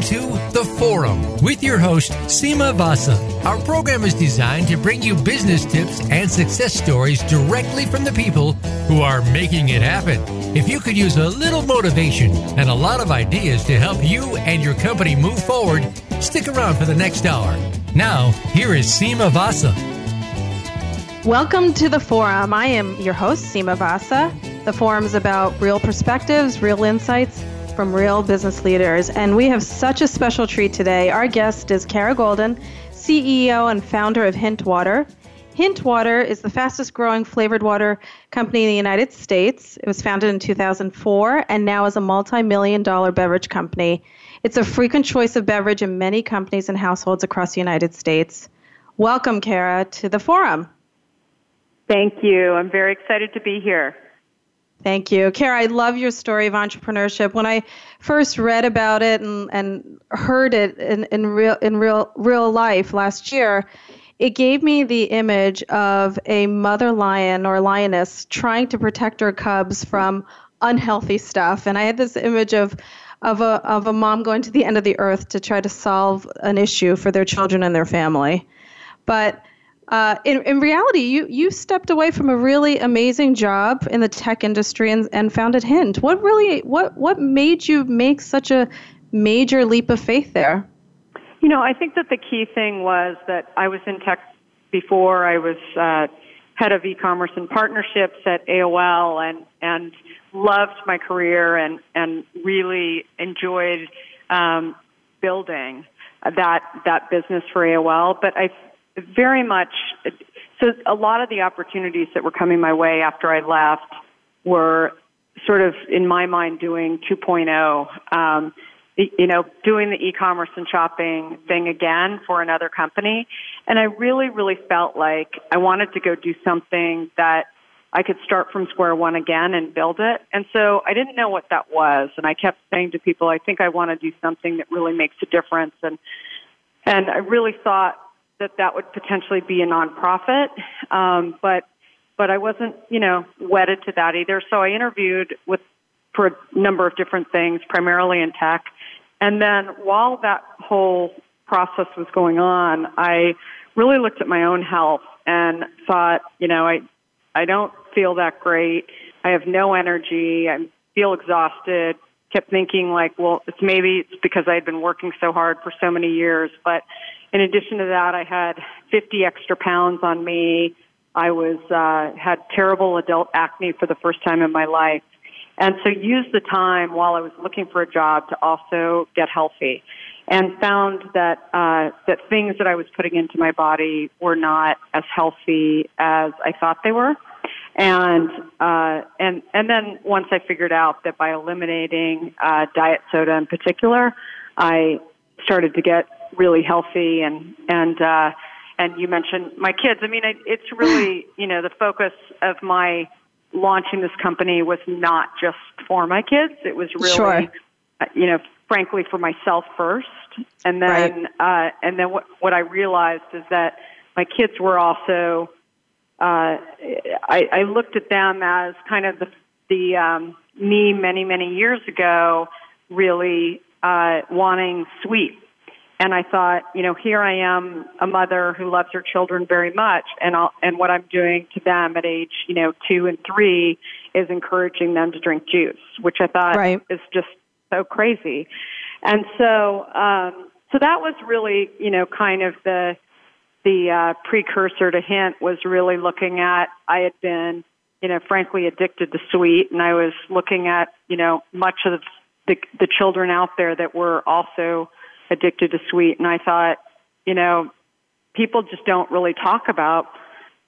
Welcome to The Forum with your host, Seema Vasa. Our program is designed to bring you business tips and success stories directly from the people who are making it happen. If you could use a little motivation and a lot of ideas to help you and your company move forward, stick around for the next hour. Now, here is Seema Vasa. Welcome to The Forum. I am your host, Seema Vasa. The Forum is about real perspectives, real insights from real business leaders. And we have such a special treat today. Our guest is Kara Goldin, CEO and founder of Hint Water. Hint Water is the fastest growing flavored water company in the United States. It was founded in 2004 and now is a multi million dollar beverage company. It's a frequent choice of beverage in many companies and households across the United States. Welcome, Kara, to the forum. Thank you. I'm very excited to be here. Thank you. Kara, I love your story of entrepreneurship. When I first read about it and, and heard it in, in real in real real life last year, it gave me the image of a mother lion or lioness trying to protect her cubs from unhealthy stuff. And I had this image of of a of a mom going to the end of the earth to try to solve an issue for their children and their family. But uh, in, in reality, you, you stepped away from a really amazing job in the tech industry and, and founded Hint. What really, what, what made you make such a major leap of faith there? You know, I think that the key thing was that I was in tech before. I was uh, head of e-commerce and partnerships at AOL, and and loved my career and and really enjoyed um, building that that business for AOL. But I very much. So a lot of the opportunities that were coming my way after I left were sort of, in my mind, doing 2.0. Um, you know, doing the e-commerce and shopping thing again for another company. And I really, really felt like I wanted to go do something that I could start from square one again and build it. And so I didn't know what that was. And I kept saying to people, I think I want to do something that really makes a difference. And, and I really thought that that would potentially be a nonprofit, um, but but I wasn't, you know, wedded to that either. So I interviewed with for a number of different things, primarily in tech, and then while that whole process was going on, I really looked at my own health and thought, you know, I I don't feel that great. I have no energy. I feel exhausted. Kept thinking like, well, it's maybe it's because I had been working so hard for so many years, but in addition to that, I had 50 extra pounds on me. I was uh, had terrible adult acne for the first time in my life, and so used the time while I was looking for a job to also get healthy, and found that uh, that things that I was putting into my body were not as healthy as I thought they were, and uh, and and then once I figured out that by eliminating uh, diet soda in particular, I started to get really healthy and and uh and you mentioned my kids i mean it, it's really you know the focus of my launching this company was not just for my kids it was really sure. uh, you know frankly for myself first and then right. uh and then what what i realized is that my kids were also uh i i looked at them as kind of the the um me many many years ago really uh wanting sweet and I thought, you know, here I am, a mother who loves her children very much, and I'll, and what I'm doing to them at age, you know, two and three is encouraging them to drink juice, which I thought right. is just so crazy. And so, um, so that was really, you know, kind of the the uh, precursor to Hint was really looking at. I had been, you know, frankly addicted to sweet, and I was looking at, you know, much of the the children out there that were also addicted to sweet. And I thought, you know, people just don't really talk about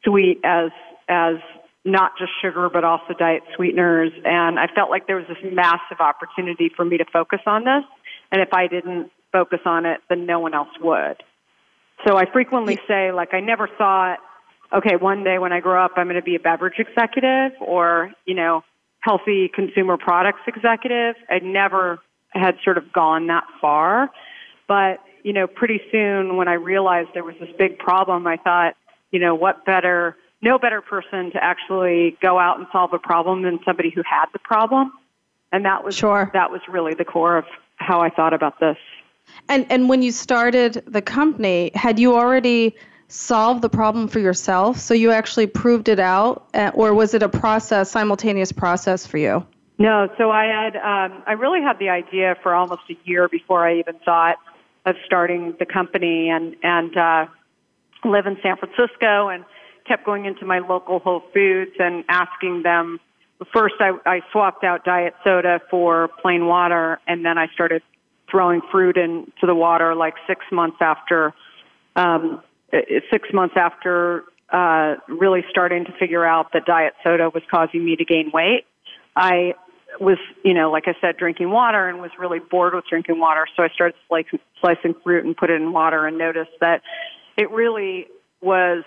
sweet as as not just sugar but also diet sweeteners and I felt like there was this massive opportunity for me to focus on this and if I didn't focus on it then no one else would. So I frequently say like I never thought okay one day when I grow up I'm going to be a beverage executive or you know healthy consumer products executive. I never had sort of gone that far but, you know, pretty soon when I realized there was this big problem, I thought, you know, what better, no better person to actually go out and solve a problem than somebody who had the problem. And that was, sure. that was really the core of how I thought about this. And and when you started the company, had you already solved the problem for yourself? So you actually proved it out, uh, or was it a process, simultaneous process for you? No. So I had um, I really had the idea for almost a year before I even thought of starting the company, and and uh, live in San Francisco, and kept going into my local Whole Foods and asking them. First, I, I swapped out diet soda for plain water, and then I started throwing fruit into the water like six months after um, six months after uh, really starting to figure out that diet soda was causing me to gain weight. I was, you know, like I said, drinking water and was really bored with drinking water. So I started slicing, slicing fruit and put it in water and noticed that it really was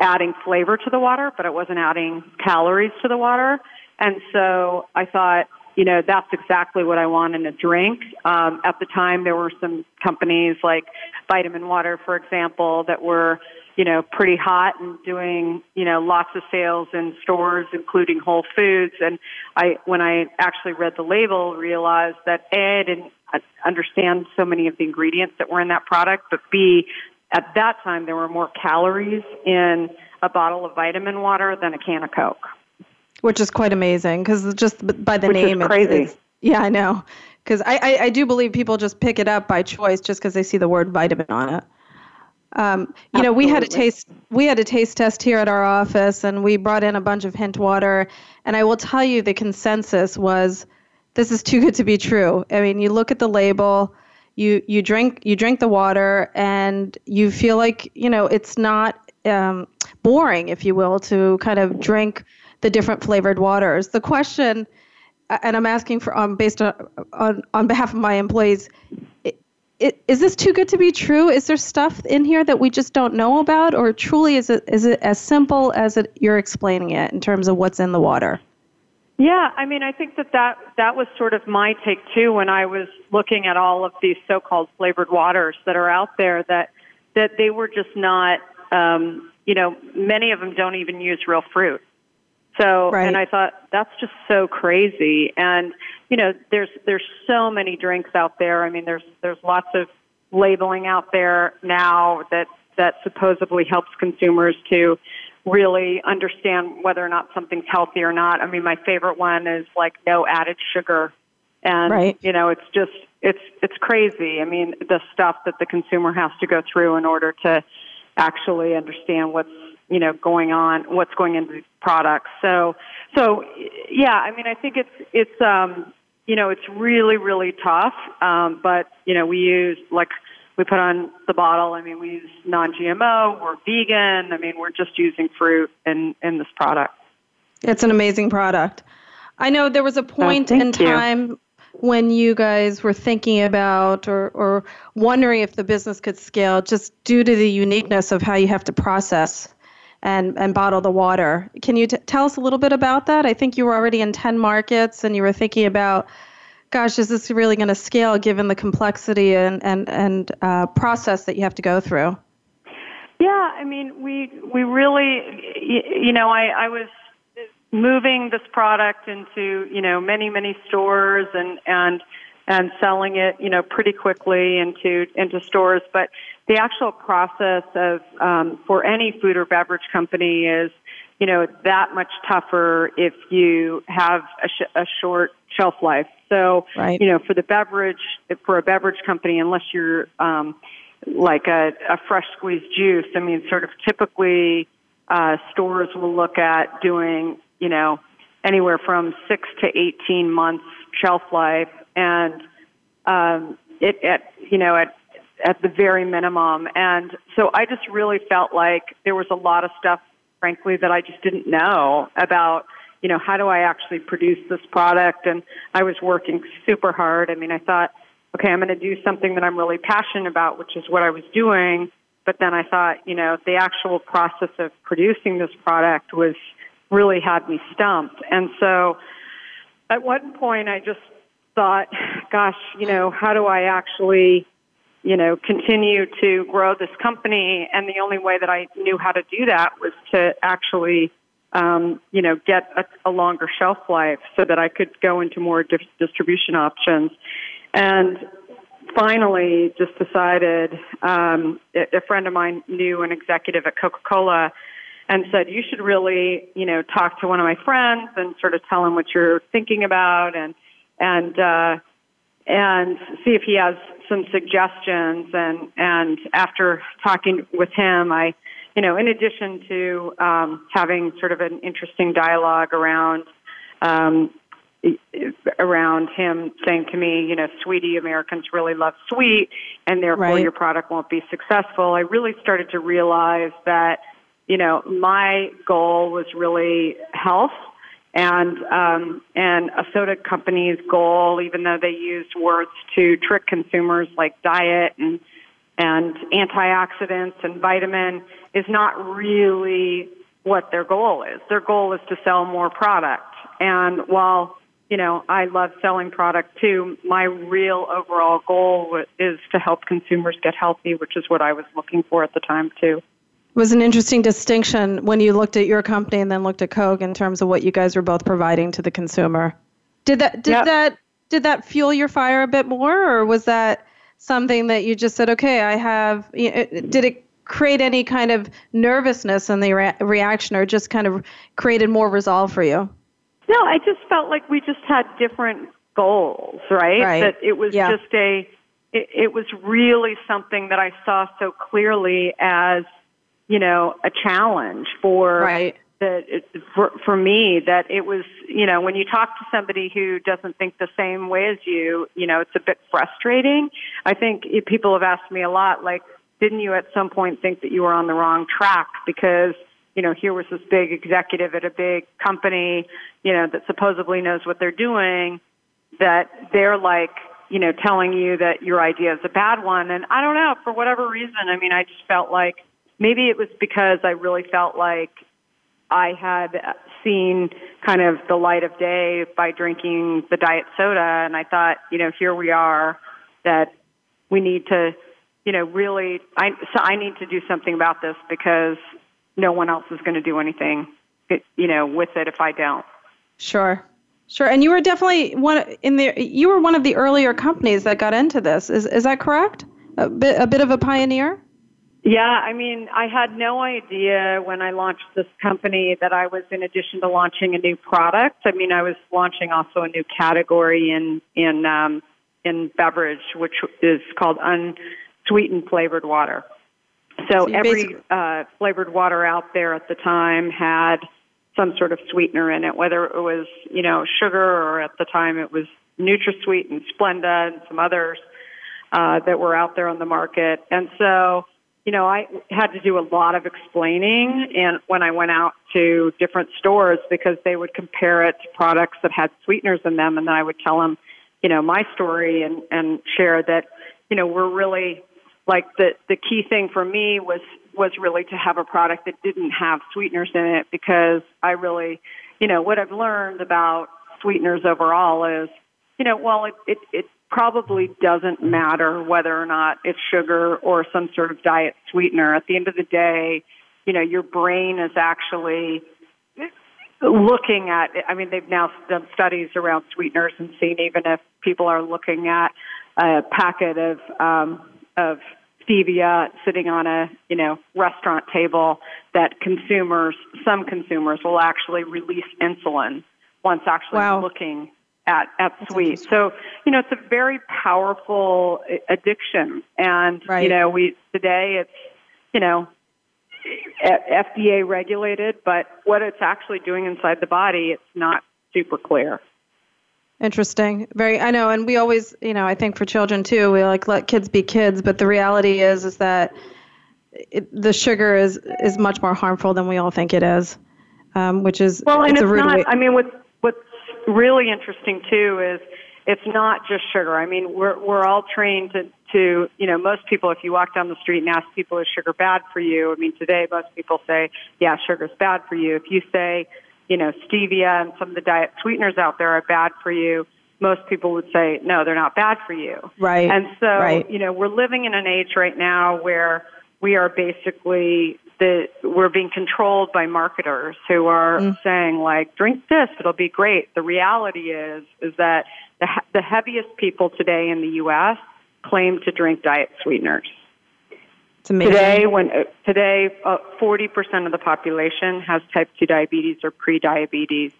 adding flavor to the water, but it wasn't adding calories to the water. And so I thought, you know, that's exactly what I want in a drink. Um, at the time, there were some companies like Vitamin Water, for example, that were, you know, pretty hot and doing, you know, lots of sales in stores, including Whole Foods. And I, when I actually read the label, realized that A, I didn't understand so many of the ingredients that were in that product, but B, at that time, there were more calories in a bottle of vitamin water than a can of Coke which is quite amazing because just by the which name, is crazy. It's, it's, yeah, I know. Because I, I, I, do believe people just pick it up by choice just because they see the word vitamin on it. Um, you know, we had a taste we had a taste test here at our office, and we brought in a bunch of hint water. And I will tell you, the consensus was, this is too good to be true. I mean, you look at the label, you you drink you drink the water, and you feel like you know it's not um, boring, if you will, to kind of drink the different flavored waters. The question, and I'm asking for um, based on, on on behalf of my employees, it, is this too good to be true? Is there stuff in here that we just don't know about, or truly is it is it as simple as it, you're explaining it in terms of what's in the water? Yeah, I mean, I think that, that that was sort of my take too when I was looking at all of these so-called flavored waters that are out there. That that they were just not, um, you know, many of them don't even use real fruit. So, right. and I thought that's just so crazy. And you know, there's there's so many drinks out there. I mean, there's there's lots of labeling out there now that that supposedly helps consumers to really understand whether or not something's healthy or not. I mean, my favorite one is like no added sugar. And right. you know, it's just it's it's crazy. I mean, the stuff that the consumer has to go through in order to actually understand what's you know going on what's going into these products. So so yeah i mean i think it's it's um you know it's really really tough um but you know we use like we put on the bottle i mean we use non gmo we're vegan i mean we're just using fruit in in this product. It's an amazing product. I know there was a oh, point oh, in time you. when you guys were thinking about or, or wondering if the business could scale just due to the uniqueness of how you have to process and, and bottle the water. Can you t- tell us a little bit about that? I think you were already in 10 markets and you were thinking about, gosh, is this really going to scale given the complexity and, and, and uh, process that you have to go through? Yeah, I mean, we, we really, you know, I, I was moving this product into, you know, many, many stores and, and, and selling it, you know, pretty quickly into, into stores. But the actual process of um, for any food or beverage company is you know that much tougher if you have a, sh- a short shelf life so right. you know for the beverage for a beverage company unless you're um, like a, a fresh squeezed juice i mean sort of typically uh, stores will look at doing you know anywhere from six to 18 months shelf life and um, it at you know at at the very minimum. And so I just really felt like there was a lot of stuff, frankly, that I just didn't know about, you know, how do I actually produce this product? And I was working super hard. I mean, I thought, okay, I'm going to do something that I'm really passionate about, which is what I was doing. But then I thought, you know, the actual process of producing this product was really had me stumped. And so at one point I just thought, gosh, you know, how do I actually you know, continue to grow this company. And the only way that I knew how to do that was to actually, um, you know, get a, a longer shelf life so that I could go into more di- distribution options. And finally just decided. Um, a friend of mine knew an executive at Coca Cola and said, "You should really, you know, talk to one of my friends and sort of tell him what you're thinking about and and uh, and see if he has some suggestions." And and after talking with him, I, you know, in addition to um, having sort of an interesting dialogue around. Um, around him saying to me, you know, sweetie, Americans really love sweet, and therefore right. your product won't be successful. I really started to realize that you know, my goal was really health and um, and a soda company's goal, even though they used words to trick consumers like diet and and antioxidants and vitamin, is not really what their goal is. Their goal is to sell more product. And while you know I love selling product too, my real overall goal is to help consumers get healthy, which is what I was looking for at the time too was an interesting distinction when you looked at your company and then looked at Coke in terms of what you guys were both providing to the consumer. Did that did yep. that did that fuel your fire a bit more, or was that something that you just said, okay, I have? Did it create any kind of nervousness in the re- reaction, or just kind of created more resolve for you? No, I just felt like we just had different goals, right? right. That it was yeah. just a. It, it was really something that I saw so clearly as you know, a challenge for right. that for for me that it was, you know, when you talk to somebody who doesn't think the same way as you, you know, it's a bit frustrating. I think people have asked me a lot like didn't you at some point think that you were on the wrong track because you know, here was this big executive at a big company, you know, that supposedly knows what they're doing, that they're like, you know, telling you that your idea is a bad one. And I don't know, for whatever reason, I mean, I just felt like maybe it was because I really felt like I had seen kind of the light of day by drinking the diet soda and I thought, you know, here we are that we need to, you know, really I so I need to do something about this because no one else is going to do anything you know with it if I don't. Sure. Sure. And you were definitely one in the you were one of the earlier companies that got into this. Is is that correct? A bit a bit of a pioneer? Yeah, I mean, I had no idea when I launched this company that I was, in addition to launching a new product, I mean, I was launching also a new category in in um, in beverage, which is called unsweetened flavored water. So, so every uh, flavored water out there at the time had some sort of sweetener in it, whether it was you know sugar or at the time it was NutraSweet and Splenda and some others uh, that were out there on the market, and so you know, I had to do a lot of explaining and when I went out to different stores because they would compare it to products that had sweeteners in them and then I would tell them, you know, my story and, and share that, you know, we're really like the, the key thing for me was, was really to have a product that didn't have sweeteners in it because I really, you know, what I've learned about sweeteners overall is, you know, well, it, it, it probably doesn't matter whether or not it's sugar or some sort of diet sweetener. At the end of the day, you know, your brain is actually looking at I mean they've now done studies around sweeteners and seen even if people are looking at a packet of um of stevia sitting on a you know restaurant table that consumers some consumers will actually release insulin once actually wow. looking at at sweet. So you know, it's a very powerful addiction, and right. you know, we today it's you know FDA regulated, but what it's actually doing inside the body, it's not super clear. Interesting. Very. I know, and we always, you know, I think for children too, we like let kids be kids, but the reality is, is that it, the sugar is is much more harmful than we all think it is, um, which is well, and it's, it's not. Way- I mean, with really interesting too is it's not just sugar. I mean, we're we're all trained to to you know most people. If you walk down the street and ask people, is sugar bad for you? I mean, today most people say, yeah, sugar's bad for you. If you say, you know, stevia and some of the diet sweeteners out there are bad for you, most people would say, no, they're not bad for you. Right. And so, right. you know, we're living in an age right now where we are basically that we're being controlled by marketers who are mm. saying like drink this it'll be great the reality is is that the the heaviest people today in the US claim to drink diet sweeteners. Today, when uh, today, uh, forty percent of the population has type two diabetes or pre-diabetes.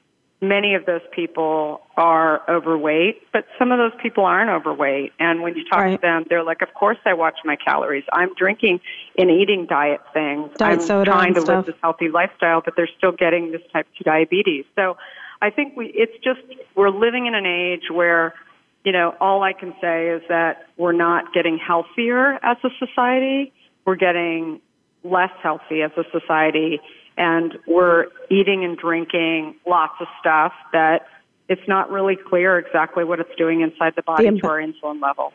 Many of those people are overweight, but some of those people aren't overweight. And when you talk Right. to them, they're like, "Of course, I watch my calories. I'm drinking and eating diet things. Diet I'm trying to stuff. live this healthy lifestyle, but they're still getting this type two diabetes." So, I think we it's just we're living in an age where you know, all I can say is that we're not getting healthier as a society. We're getting less healthy as a society. And we're eating and drinking lots of stuff that it's not really clear exactly what it's doing inside the body The to our insulin level.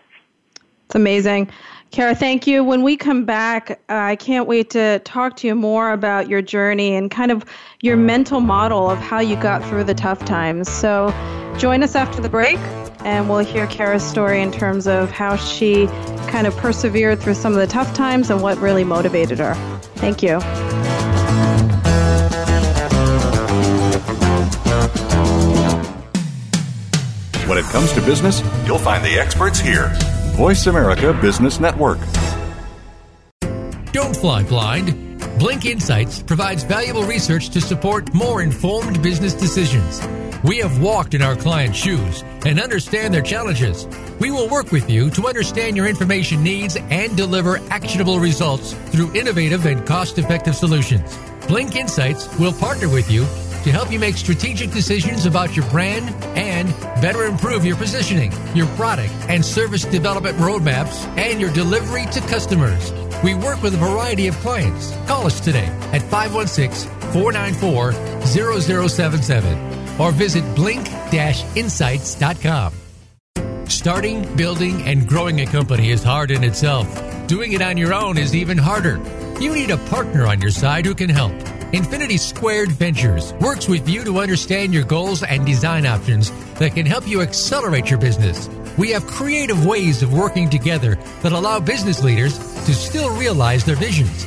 It's amazing. Kara, thank you. When we come back, uh, I can't wait to talk to you more about your journey and kind of your mental model of how you got through the tough times. So join us after the break, and we'll hear Kara's story in terms of how she kind of persevered through some of the tough times and what really motivated her. Thank you. When it comes to business, you'll find the experts here. Voice America Business Network. Don't fly blind. Blink Insights provides valuable research to support more informed business decisions. We have walked in our clients' shoes and understand their challenges. We will work with you to understand your information needs and deliver actionable results through innovative and cost effective solutions. Blink Insights will partner with you to help you make strategic decisions about your brand and better improve your positioning, your product and service development roadmaps, and your delivery to customers. We work with a variety of clients. Call us today at 516 494 0077 or visit blink insights.com. Starting, building, and growing a company is hard in itself. Doing it on your own is even harder. You need a partner on your side who can help. Infinity Squared Ventures works with you to understand your goals and design options that can help you accelerate your business. We have creative ways of working together that allow business leaders to still realize their visions.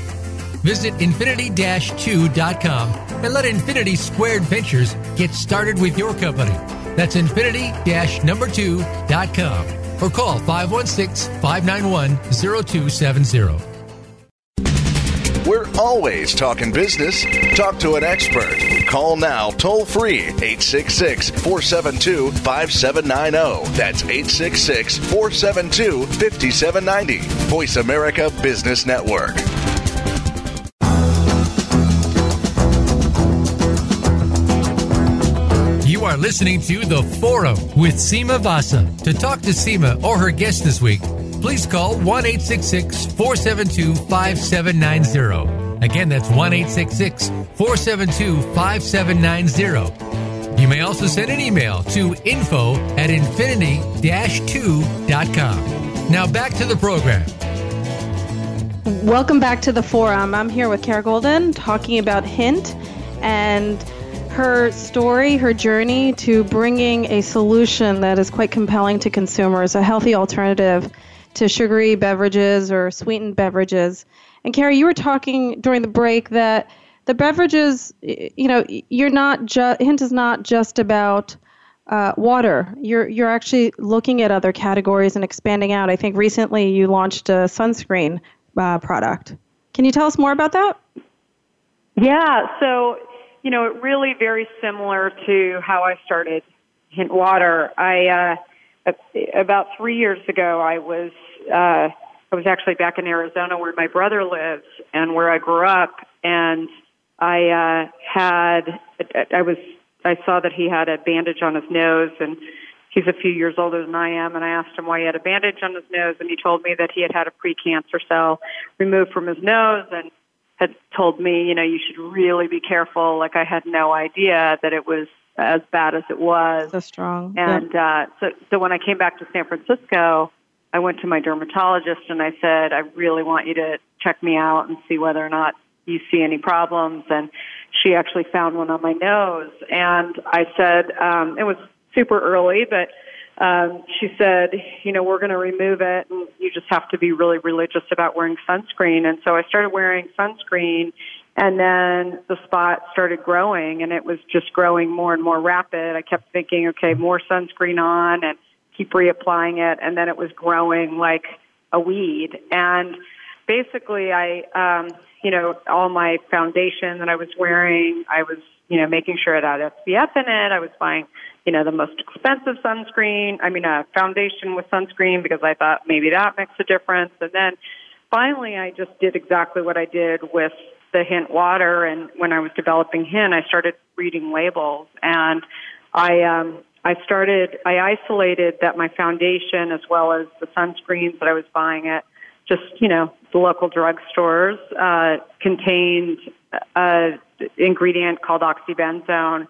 Visit infinity-2.com and let Infinity Squared Ventures get started with your company. That's infinity-number 2.com or call 516-591-0270. We're always talking business. Talk to an expert. Call now toll free 866 472 5790. That's 866 472 5790. Voice America Business Network. You are listening to The Forum with Seema Vasa. To talk to Seema or her guest this week, please call 1 472 5790. Again, that's 1 472 5790. You may also send an email to info at infinity 2.com. Now back to the program. Welcome back to the forum. I'm here with Kara Goldin talking about Hint and her story, her journey to bringing a solution that is quite compelling to consumers, a healthy alternative to sugary beverages or sweetened beverages. And Kara, you were talking during the break that the beverages, you know, you're not just Hint is not just about uh, water. You're you're actually looking at other categories and expanding out. I think recently you launched a sunscreen uh, product. Can you tell us more about that? Yeah, so you know, it really very similar to how I started Hint Water. I uh, about three years ago, I was uh, I was actually back in Arizona where my brother lives and where I grew up, and I uh, had I was I saw that he had a bandage on his nose and. He's a few years older than I am, and I asked him why he had a bandage on his nose, and he told me that he had had a precancer cell removed from his nose, and had told me, you know, you should really be careful. Like I had no idea that it was as bad as it was. So strong. And uh, so, so when I came back to San Francisco, I went to my dermatologist and I said, I really want you to check me out and see whether or not you see any problems. And she actually found one on my nose. And I said, um, it was super early, but um, she said, you know, we're going to remove it, and you just have to be really religious about wearing sunscreen. And so I started wearing sunscreen, and then the spot started growing, and it was just growing more and more rapid. I kept thinking, okay, more sunscreen on, and keep reapplying it, and then it was growing like a weed. And basically, I, um, you know, all my foundation that I was wearing, I was, you know, making sure it had SPF in it. I was buying, you know, the most expensive sunscreen. I mean, a foundation with sunscreen because I thought maybe that makes a difference. And then finally, I just did exactly what I did with the hint water and when I was developing hint I started reading labels and I um I started I isolated that my foundation as well as the sunscreens that I was buying at just you know the local drugstores uh contained a ingredient called oxybenzone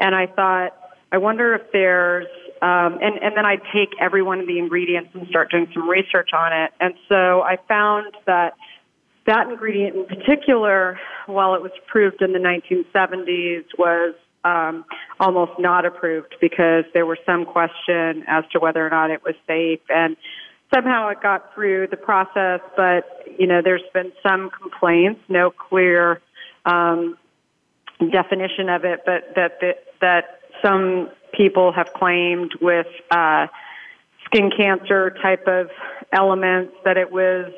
and I thought I wonder if there's um, and, and then I'd take every one of the ingredients and start doing some research on it. And so I found that that ingredient in particular, while it was approved in the 1970s, was um, almost not approved because there was some question as to whether or not it was safe. And somehow it got through the process, but you know, there's been some complaints, no clear um, definition of it, but that that, that some people have claimed with uh, skin cancer type of elements that it was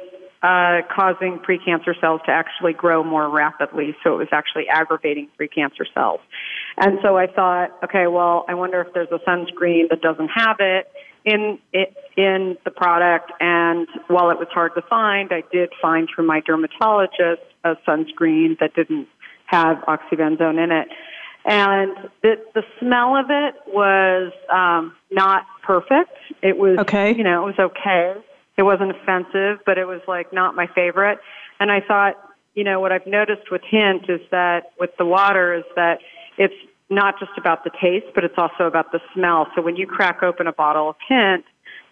uh, causing precancer cells to actually grow more rapidly. So it was actually aggravating precancer cells. And so I thought, okay, well, I wonder if there's a sunscreen that doesn't have it in it, in the product. And while it was hard to find, I did find through my dermatologist a sunscreen that didn't have oxybenzone in it. And the the smell of it was um, not perfect. It was okay. you know, it was okay it wasn't offensive, but it was like not my favorite. And I thought, you know, what I've noticed with Hint is that with the water is that it's not just about the taste, but it's also about the smell. So when you crack open a bottle of Hint,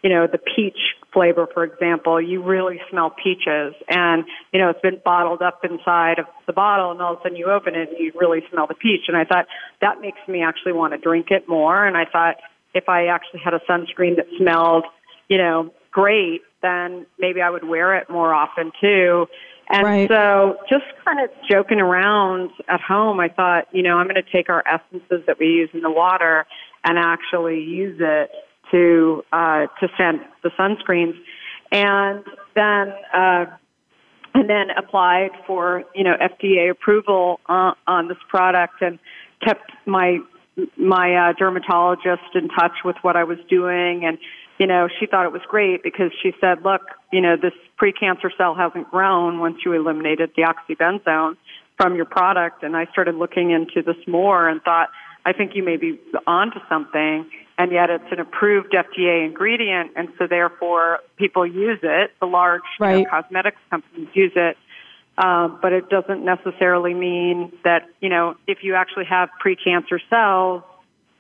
you know, the peach flavor, for example, you really smell peaches. And, you know, it's been bottled up inside of the bottle and all of a sudden you open it and you really smell the peach. And I thought that makes me actually want to drink it more. And I thought if I actually had a sunscreen that smelled, you know, great, then maybe I would wear it more often too. And right. so just kind of joking around at home, I thought, you know, I'm going to take our essences that we use in the water and actually use it to uh, to scent the sunscreens, and then uh, and then applied for you know FDA approval on, on this product and kept my my uh, dermatologist in touch with what I was doing and you know, she thought it was great because she said, look, you know, this precancer cell hasn't grown once you eliminated the oxybenzone from your product. And I started looking into this more and thought, I think you may be onto something. And yet it's an approved FDA ingredient. And so therefore people use it. The large right. you know, cosmetics companies use it. Um, but it doesn't necessarily mean that, you know, if you actually have precancer cells,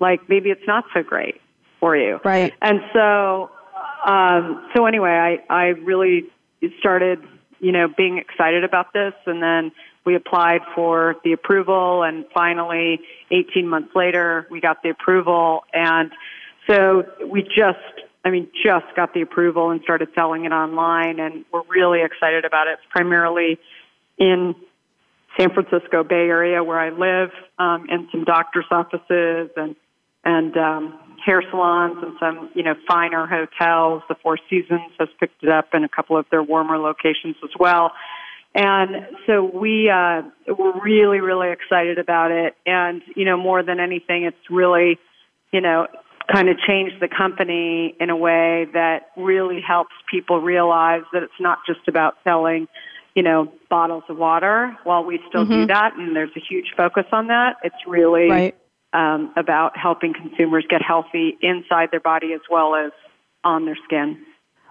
like maybe it's not so great for you. Right. And so, um, so anyway, I, I really started, you know, being excited about this and then we applied for the approval and finally 18 months later we got the approval and so we just I mean just got the approval and started selling it online and we're really excited about it. It's primarily in San Francisco Bay Area where I live, um, and some doctors' offices and and um, hair salons and some, you know, finer hotels. The Four Seasons has picked it up in a couple of their warmer locations as well. And so we uh, we're really, really excited about it. And you know, more than anything, it's really, you know, kind of changed the company in a way that really helps people realize that it's not just about selling, you know, bottles of water. While we still mm-hmm. do that, and there's a huge focus on that, it's really right um, about helping consumers get healthy inside their body as well as on their skin.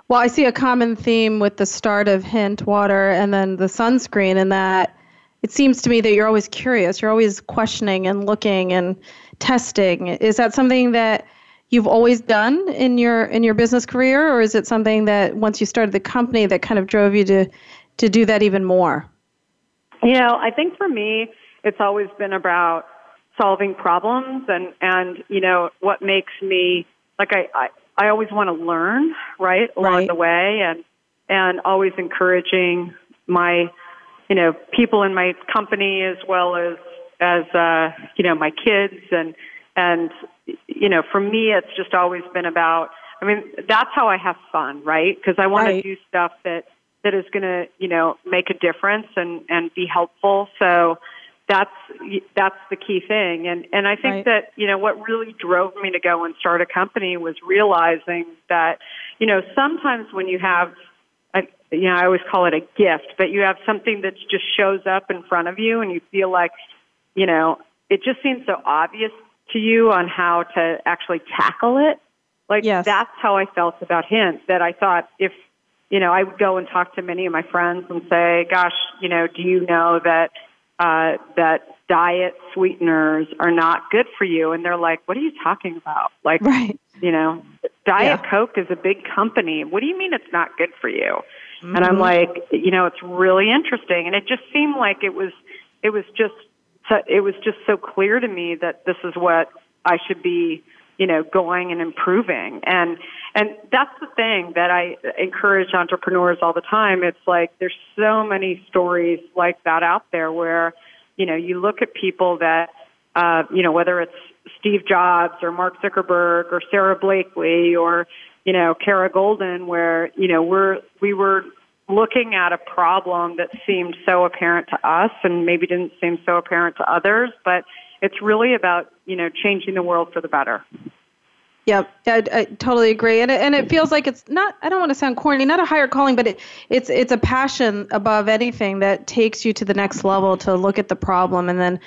Well, I see a common theme with the start of Hint Water and then the sunscreen, in that it seems to me that you're always curious. You're always questioning and looking and testing. Is that something that you've always done in your in your business career, or is it something that once you started the company that kind of drove you to to do that even more? You know, I think for me, it's always been about solving problems and and you know what makes me like I I, I always want to learn right along right. the way and and always encouraging my you know people in my company as well as as uh you know my kids and and you know for me it's just always been about I mean, that's how I have fun, right? Because I want Right. to do stuff that that is going to, you know, make a difference and and be helpful. So that's that's the key thing. And and I think Right. that you know what really drove me to go and start a company was realizing that you know sometimes when you have a, you know I always call it a gift, but you have something that just shows up in front of you and you feel like you know it just seems so obvious to you on how to actually tackle it. Like Yes. that's how I felt about Hint. That I thought if you know I would go and talk to many of my friends and say, "Gosh, you know, do you know that uh, that diet sweeteners are not good for you?" And they're like, "What are you talking about?" Like, Right. you know, Diet Yeah. Coke is a big company. What do you mean it's not good for you? And Mm-hmm. I'm like, you know, it's really interesting. And it just seemed like it was, it was just, so, it was just so clear to me that this is what I should be, you know, going and improving. And, and that's the thing that I encourage entrepreneurs all the time. It's like there's so many stories like that out there where, you know, you look at people that, uh, you know, whether it's Steve Jobs or Mark Zuckerberg or Sara Blakely or, you know, Kara Goldin, where, you know, we're, we were looking at a problem that seemed so apparent to us and maybe didn't seem so apparent to others, but it's really about, you know, changing the world for the better. Yep, I, I totally agree, and it, and it feels like it's not. I don't want to sound corny, not a higher calling, but it, it's it's a passion above anything that takes you to the next level to look at the problem and then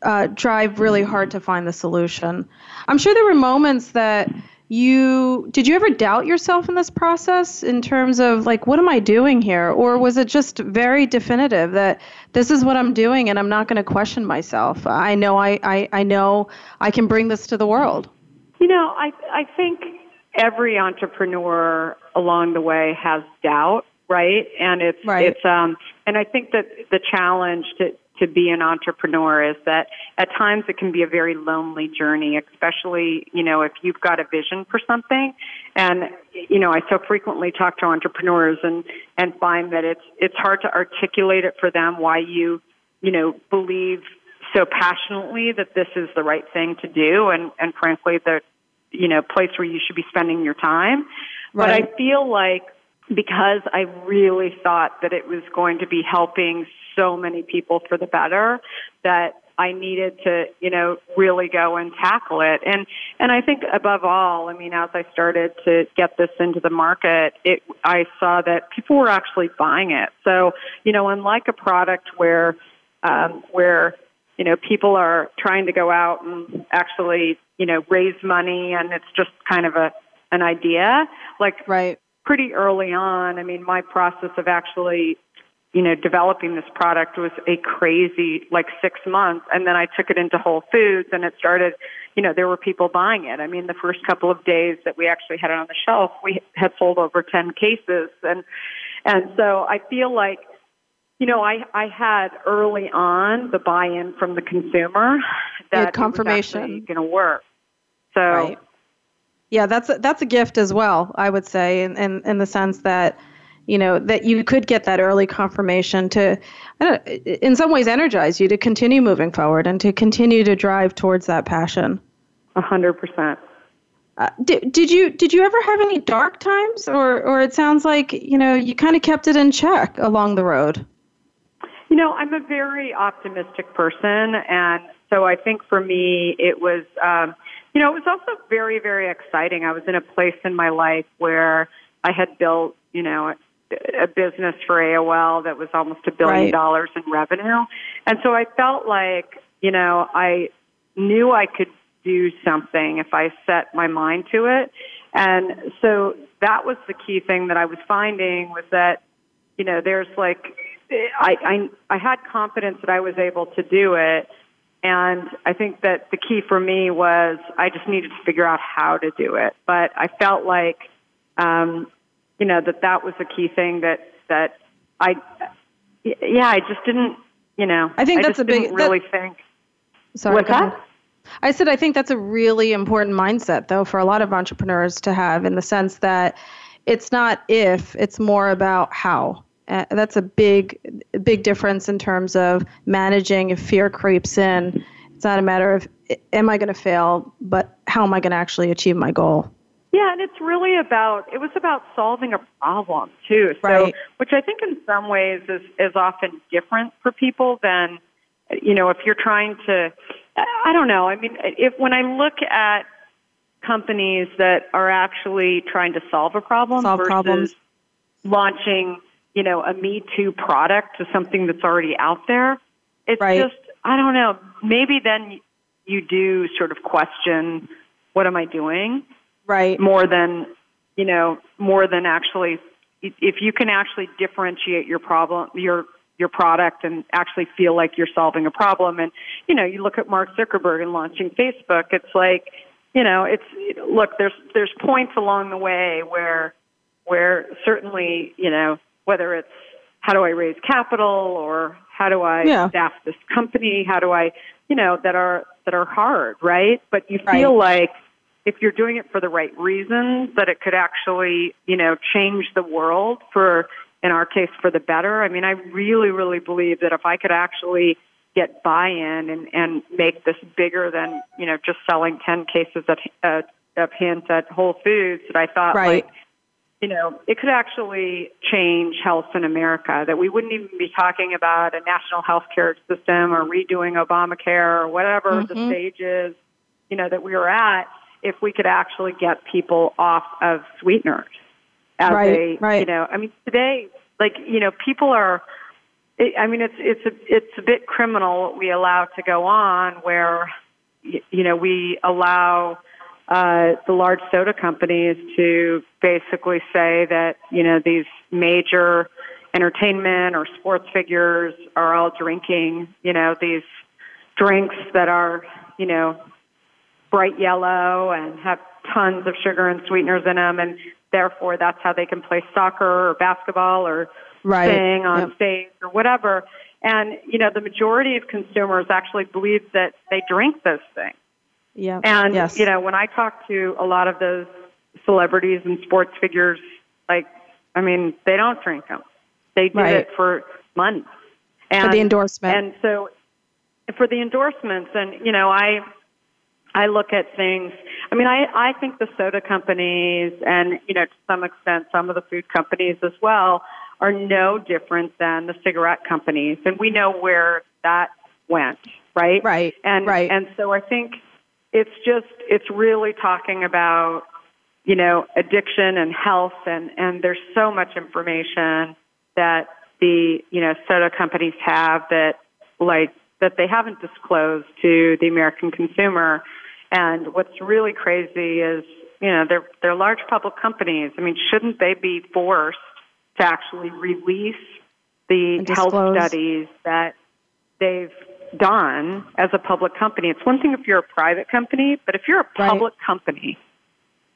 uh, drive really hard to find the solution. I'm sure there were moments that you did. You ever doubt yourself in this process in terms of like, what am I doing here, or was it just very definitive that this is what I'm doing and I'm not going to question myself? I know I, I I know I can bring this to the world. You know, I I think every entrepreneur along the way has doubt, right? And it's Right. it's um and I think that the challenge to to be an entrepreneur is that at times it can be a very lonely journey, especially, you know, if you've got a vision for something. And you know, I so frequently talk to entrepreneurs and and find that it's it's hard to articulate it for them why you, you know, believe so passionately that this is the right thing to do and and frankly the you know place where you should be spending your time but i feel like because i really thought that it was going to be helping so many people for the better that i needed to you know really go and tackle it and and i think above all i mean as i started to get this into the market it i saw that people were actually buying it so you know unlike a product where um, where you know people are trying to go out and actually you know raise money and it's just kind of a an idea like Right. pretty early on i mean my process of actually you know developing this product was a crazy like 6 months and then i took it into whole foods and it started you know there were people buying it i mean the first couple of days that we actually had it on the shelf we had sold over 10 cases and and so i feel like you know, I, I had early on the buy-in from the consumer that confirmation. going to work. So, Right. Yeah, that's a, that's a gift as well. I would say, in, in in the sense that, you know, that you could get that early confirmation to, I don't, in some ways, energize you to continue moving forward and to continue to drive towards that passion. a hundred percent. Uh, did, did you did you ever have any dark times, or or it sounds like you know you kind of kept it in check along the road? You know, I'm a very optimistic person, and so I think for me it was, um, you know, it was also very, very exciting. I was in a place in my life where I had built, you know, a, business for AOL that was almost a billion Right. dollars in revenue, and so I felt like, you know, I knew I could do something if I set my mind to it, and so that was the key thing that I was finding was that you know, there's like, I, I, I had confidence that I was able to do it. And I think that the key for me was I just needed to figure out how to do it. But I felt like, um, you know, that that was the key thing that, that I, yeah, I just didn't, you know, I think I that's just a big- didn't that- really think. Sorry, What's that? I said I think that's a really important mindset though for a lot of entrepreneurs to have in the sense that it's not if, it's more about how. Uh, that's a big big difference in terms of managing if fear creeps in. It's not a matter of am I going to fail, but how am I going to actually achieve my goal? Yeah, and it's really about it was about solving a problem too. So, Right. which I think in some ways is is often different for people than you know if you're trying to. I don't know. I mean, if when I look at companies that are actually trying to solve a problem Solve versus problems. launching, you know, a Me Too product to something that's already out there, it's Right. just I don't know. Maybe then you do sort of question, what am I doing? Right. more than you know more than actually if you can actually differentiate your problem your your product and actually feel like you're solving a problem and you know you look at Mark Zuckerberg and launching Facebook it's like you know it's look there's there's points along the way where where certainly you know whether it's how do I raise capital or how do I Yeah. staff this company how do I you know that are that are hard right but you feel like if you're doing it for the right reasons, that it could actually, you know, change the world for, in our case, for the better. I mean, I really, really believe that if I could actually get buy-in and, and make this bigger than, you know, just selling 10 cases of, uh, of hints at Whole Foods, that I thought, Right. like, you know, it could actually change health in America, that we wouldn't even be talking about a national health care system or redoing Obamacare or whatever the stage is, you know, that we were at if we could actually get people off of sweeteners as Right, a, right. you know, I mean, today, like, you know, people are, I I mean, it's, it's a, it's a bit criminal what we allow to go on where, you know, we allow, uh, the large soda companies to basically say that, you know, these major entertainment or sports figures are all drinking, you know, these drinks that are, you know, bright yellow and have tons of sugar and sweeteners in them, and therefore that's how they can play soccer or basketball or Right. sing on Yep. stage or whatever. And you know, the majority of consumers actually believe that they drink those things. Yeah. And yes. you know, when I talk to a lot of those celebrities and sports figures, like, I mean, they don't drink them. They do Right. it for months. And, For the endorsement. And so, for the endorsements, and you know, I I look at things. I mean, I I think the soda companies and you know to some extent some of the food companies as well are no different than the cigarette companies, and we know where that went, right? Right, And right. and so I think it's just it's really talking about you know addiction and health and and there's so much information that the you know soda companies have that like that they haven't disclosed to the American consumer and what's really crazy is you know they're they're large public companies I mean shouldn't they be forced to actually release the health studies that they've done as a public company. It's one thing if you're a private company, but if you're a Right. public company,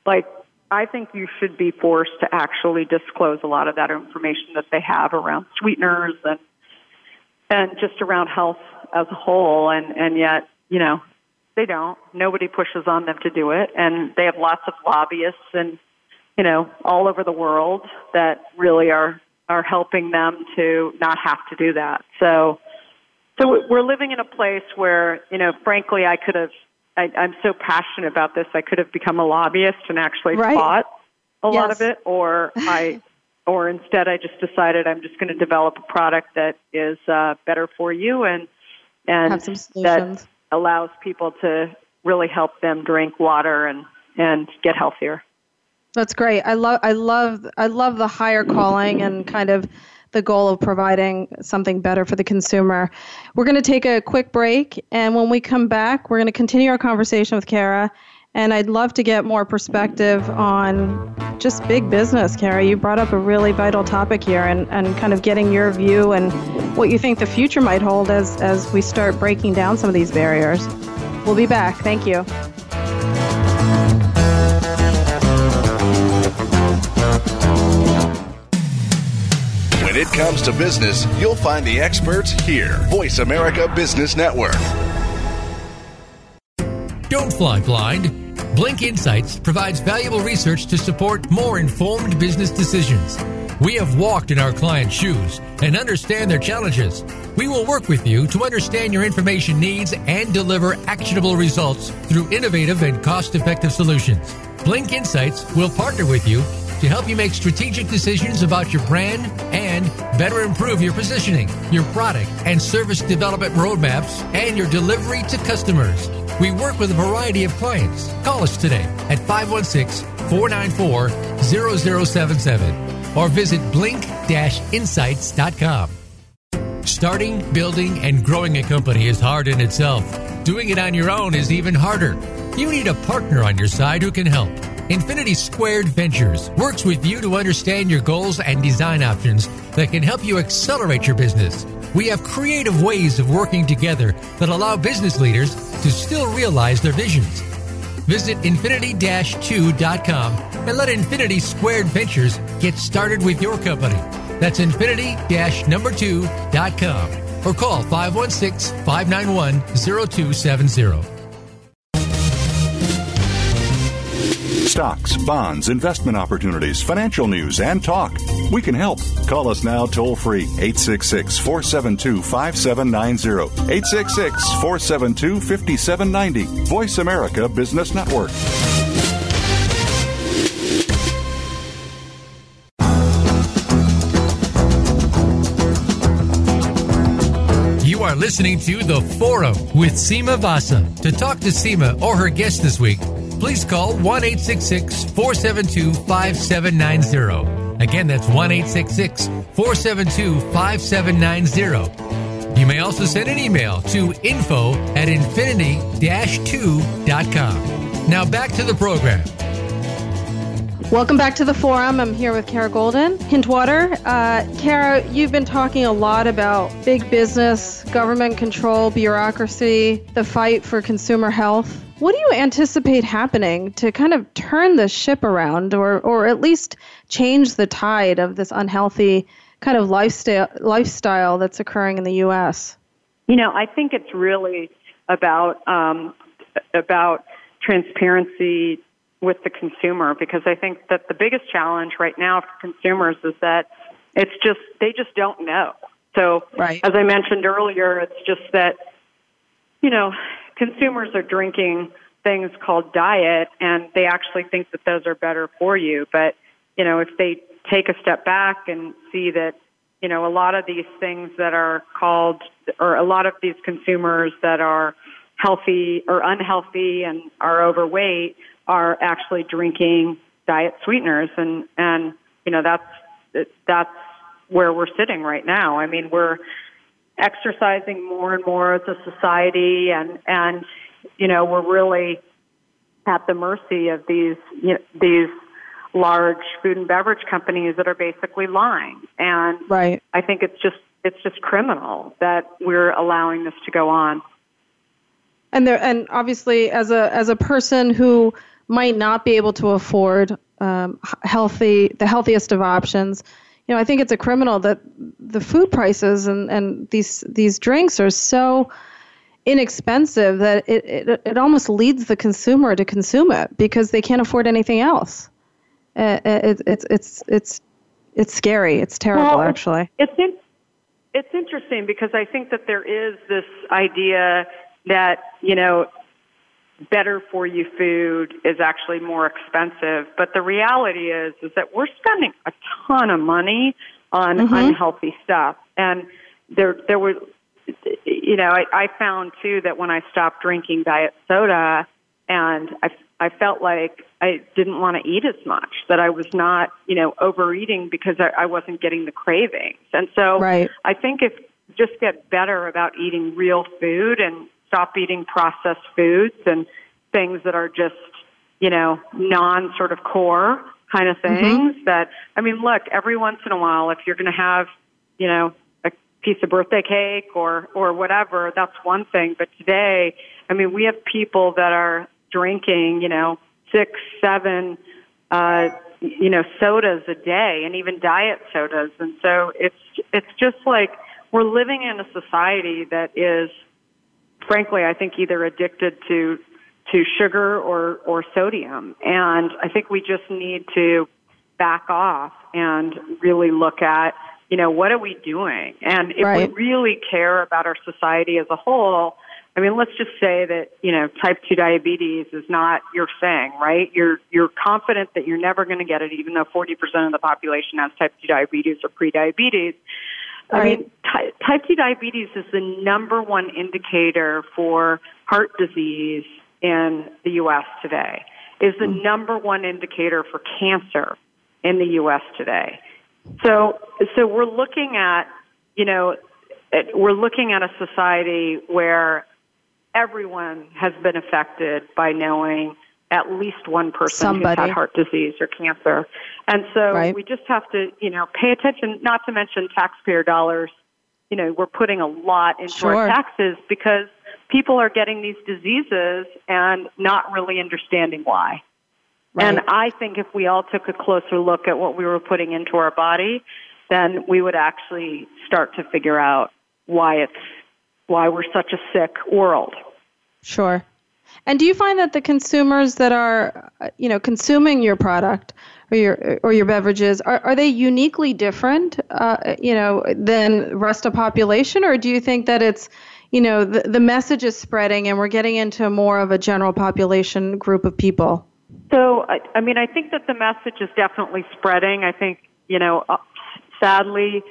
like I think you should be forced to actually disclose a lot of that information that they have around sweeteners and and just around health as a whole and and yet, you know, they don't. Nobody pushes on them to do it and they have lots of lobbyists and you know, all over the world that really are are helping them to not have to do that. So so we're living in a place where, you know, frankly, I could have. I, I'm so passionate about this. I could have become a lobbyist and actually Right. fought a lot of it, or I, or instead, I just decided I'm just going to develop a product that is uh, better for you and and Have some that allows people to really help them drink water and and get healthier. That's great. I love I love I love the higher calling and kind of the goal of providing something better for the consumer. We're going to take a quick break and when we come back, we're going to continue our conversation with Kara and I'd love to get more perspective on just big business, Kara. You brought up a really vital topic here and, and kind of getting your view and what you think the future might hold as, as we start breaking down some of these barriers. We'll be back. Thank you. When it comes to business, you'll find the experts here. Voice America Business Network. Don't fly blind. Blink Insights provides valuable research to support more informed business decisions. We have walked in our clients' shoes and understand their challenges. We will work with you to understand your information needs and deliver actionable results through innovative and cost effective solutions. Blink Insights will partner with you to help you make strategic decisions about your brand and better improve your positioning, your product and service development roadmaps, and your delivery to customers. We work with a variety of clients. Call us today at 516 494 0077 or visit blink insights.com. Starting, building, and growing a company is hard in itself. Doing it on your own is even harder. You need a partner on your side who can help. Infinity Squared Ventures works with you to understand your goals and design options that can help you accelerate your business. We have creative ways of working together that allow business leaders to still realize their visions. Visit infinity-2.com and let Infinity Squared Ventures get started with your company. That's infinity-number 2.com or call 516-591-0270. Stocks, bonds, investment opportunities, financial news, and talk. We can help. Call us now toll free 866 472 5790. 866 472 5790. Voice America Business Network. You are listening to The Forum with Sima Vasa. To talk to Sima or her guest this week, please call 1 472 5790. Again, that's 1 472 5790. You may also send an email to info at infinity 2.com. Now back to the program. Welcome back to the forum. I'm here with Kara Goldin, Hintwater. Uh, Kara, you've been talking a lot about big business, government control, bureaucracy, the fight for consumer health. What do you anticipate happening to kind of turn the ship around or, or at least change the tide of this unhealthy kind of lifestyle, lifestyle that's occurring in the U.S.? You know, I think it's really about um, about transparency with the consumer because I think that the biggest challenge right now for consumers is that it's just they just don't know. So right. as I mentioned earlier, it's just that you know, consumers are drinking things called diet and they actually think that those are better for you, but you know, if they take a step back and see that you know, a lot of these things that are called, or a lot of these consumers that are healthy or unhealthy and are overweight are actually drinking diet sweeteners. And and you know that's that's where we're sitting right now. I mean we're exercising more and more as a society and and you know we're really at the mercy of these you know, these large food and beverage companies that are basically lying and right. i think it's just it's just criminal that we're allowing this to go on and there and obviously as a as a person who might not be able to afford um, healthy the healthiest of options you know i think it's a criminal that the food prices and and these these drinks are so inexpensive that it, it it almost leads the consumer to consume it because they can't afford anything else. Uh, it, it's it's it's it's scary. It's terrible well, actually. it's in, it's interesting because i think that there is this idea that you know better for you food is actually more expensive. But the reality is is that we're spending a ton of money on mm-hmm. unhealthy stuff. And there there were you know, I, I found too that when I stopped drinking diet soda and I I felt like I didn't want to eat as much, that I was not, you know, overeating because I, I wasn't getting the cravings. And so right. I think if just get better about eating real food and stop eating processed foods and things that are just, you know, non sort of core kind of things mm-hmm. that, I mean, look, every once in a while, if you're going to have, you know, a piece of birthday cake or, or whatever, that's one thing. But today, I mean, we have people that are drinking, you know, six, seven, uh, you know, sodas a day and even diet sodas. And so it's, it's just like we're living in a society that is frankly, I think either addicted to to sugar or or sodium, and I think we just need to back off and really look at you know what are we doing, and if right. we really care about our society as a whole, I mean, let's just say that, you know, type 2 diabetes is not your thing, right? You're, you're confident that you're never going to get it, even though 40% of the population has type 2 diabetes or prediabetes. I mean, ty- type 2 diabetes is the number one indicator for heart disease in the U.S. today, is the mm. number one indicator for cancer in the U.S. today. So, so we're looking at, you know, we're looking at a society where everyone has been affected by knowing at least one person Somebody. who's had heart disease or cancer. And so right. we just have to, you know, pay attention, not to mention taxpayer dollars. You know, we're putting a lot into sure. our taxes because people are getting these diseases and not really understanding why. Right. And I think if we all took a closer look at what we were putting into our body, then we would actually start to figure out why it's why we're such a sick world. Sure. And do you find that the consumers that are, you know, consuming your product or your or your beverages are, are they uniquely different, uh, you know, than rest of population, or do you think that it's, you know, the, the message is spreading and we're getting into more of a general population group of people? So, I, I mean, I think that the message is definitely spreading. I think, you know, uh, sadly,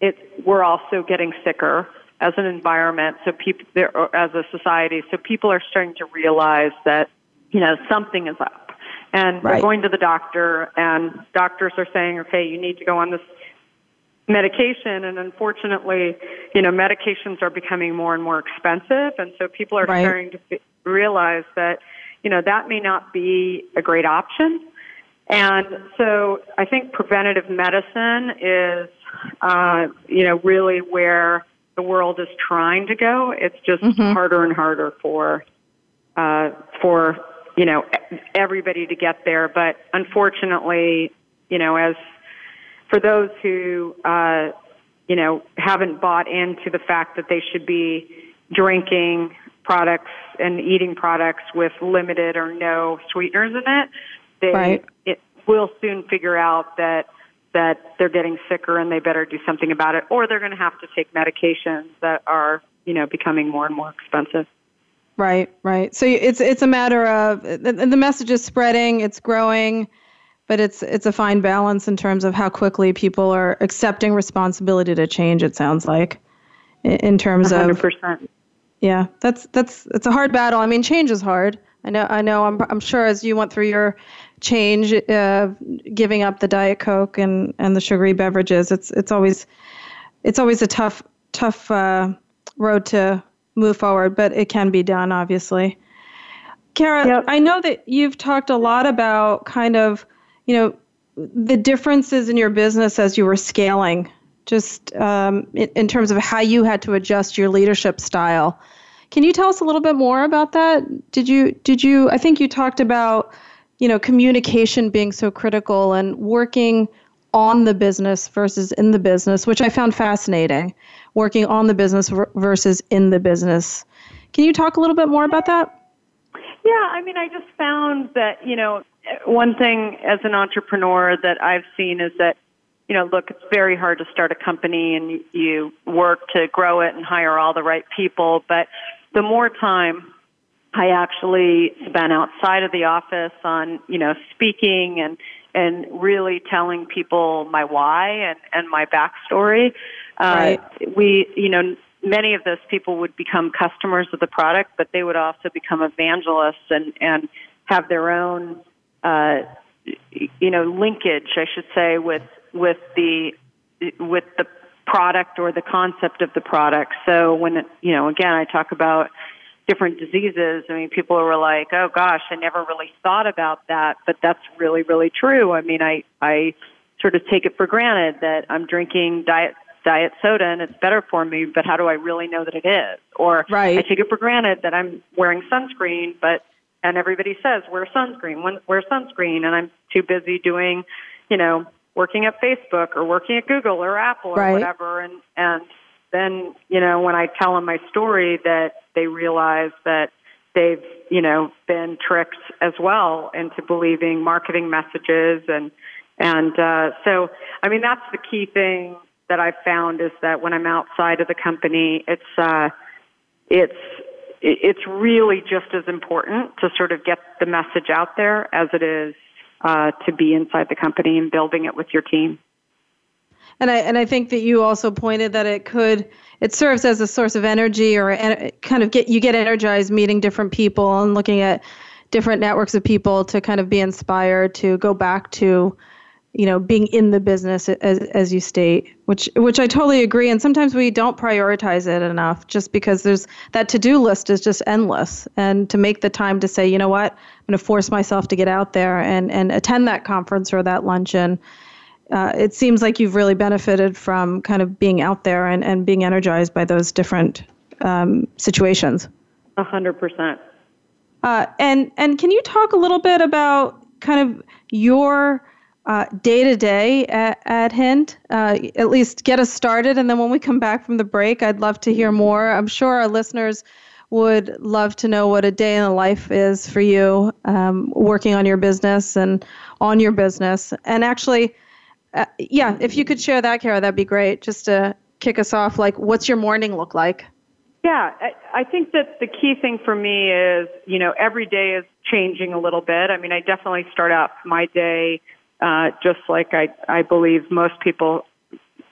it we're also getting sicker as an environment, so people, as a society, so people are starting to realize that, you know, something is up. And right. they're going to the doctor, and doctors are saying, okay, you need to go on this medication. And unfortunately, you know, medications are becoming more and more expensive. And so people are right. starting to f- realize that, you know, that may not be a great option. And so I think preventative medicine is, uh, you know, really where the world is trying to go. It's just mm-hmm. harder and harder for uh, for you know everybody to get there. But unfortunately, you know, as for those who uh, you know haven't bought into the fact that they should be drinking products and eating products with limited or no sweeteners in it, they right. it will soon figure out that that they're getting sicker and they better do something about it, or they're going to have to take medications that are, you know, becoming more and more expensive. Right, right. So it's it's a matter of the, the message is spreading, it's growing, but it's it's a fine balance in terms of how quickly people are accepting responsibility to change. It sounds like, in, terms 100%. of yeah, that's that's it's a hard battle. I mean, change is hard. I know. I know. I'm I'm sure as you went through your change, uh, giving up the diet coke and and the sugary beverages. It's it's always it's always a tough tough uh, road to move forward, but it can be done, obviously. Kara, yep. I know that you've talked a lot about kind of, you know, the differences in your business as you were scaling, just um, in, in terms of how you had to adjust your leadership style. Can you tell us a little bit more about that? Did you did you I think you talked about you know, communication being so critical and working on the business versus in the business, which I found fascinating, working on the business versus in the business. Can you talk a little bit more about that? Yeah, I mean, I just found that, you know, one thing as an entrepreneur that I've seen is that, you know, look, it's very hard to start a company and you work to grow it and hire all the right people, but the more time I actually spent outside of the office on, you know, speaking and and really telling people my why and and my backstory. Right. Uh, we, you know, many of those people would become customers of the product, but they would also become evangelists and and have their own, uh, you know, linkage, I should say, with with the with the product or the concept of the product. So when you know, again, I talk about different diseases. I mean, people were like, "Oh gosh, I never really thought about that," but that's really, really true. I mean, I I sort of take it for granted that I'm drinking diet diet soda and it's better for me, but how do I really know that it is? Or right. I take it for granted that I'm wearing sunscreen, but and everybody says wear sunscreen, wear sunscreen, and I'm too busy doing, you know, working at Facebook or working at Google or Apple or right. whatever, and and then you know when I tell them my story that they realize that they've you know been tricked as well into believing marketing messages and and uh, so I mean that's the key thing that I've found is that when I'm outside of the company, it's uh, it's it's really just as important to sort of get the message out there as it is uh, to be inside the company and building it with your team. And I and I think that you also pointed that it could it serves as a source of energy or kind of get you get energized meeting different people and looking at different networks of people to kind of be inspired to go back to you know being in the business as as you state which which I totally agree. And sometimes we don't prioritize it enough just because there's that to-do list is just endless. And to make the time to say you know what? I'm going to force myself to get out there and and attend that conference or that luncheon uh, it seems like you've really benefited from kind of being out there and, and being energized by those different um, situations. A hundred percent. Uh, and and can you talk a little bit about kind of your day to day at Hint? Uh, at least get us started, and then when we come back from the break, I'd love to hear more. I'm sure our listeners would love to know what a day in the life is for you, um, working on your business and on your business, and actually uh, yeah, if you could share that, Kara, that'd be great. Just to kick us off, like, what's your morning look like? Yeah, I, I think that the key thing for me is, you know, every day is changing a little bit. I mean, I definitely start out my day uh, just like I, I believe most people,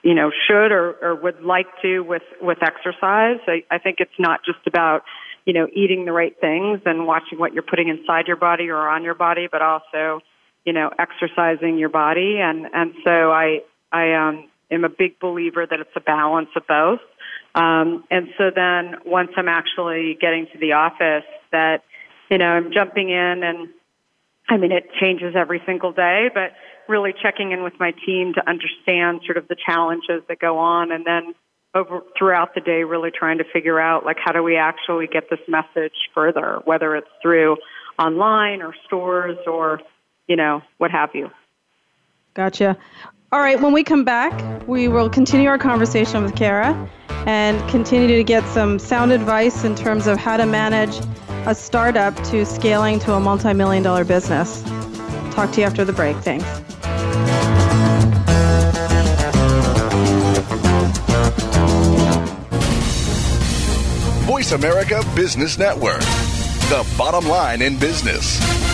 you know, should or, or would like to with, with exercise. I, I think it's not just about, you know, eating the right things and watching what you're putting inside your body or on your body, but also, you know, exercising your body. And, and so I, I, um, am a big believer that it's a balance of both. Um, and so then once I'm actually getting to the office that, you know, I'm jumping in and I mean, it changes every single day, but really checking in with my team to understand sort of the challenges that go on and then over throughout the day really trying to figure out like how do we actually get this message further, whether it's through online or stores or you know, what have you. Gotcha. All right, when we come back, we will continue our conversation with Kara and continue to get some sound advice in terms of how to manage a startup to scaling to a multi million dollar business. Talk to you after the break. Thanks. Voice America Business Network, the bottom line in business.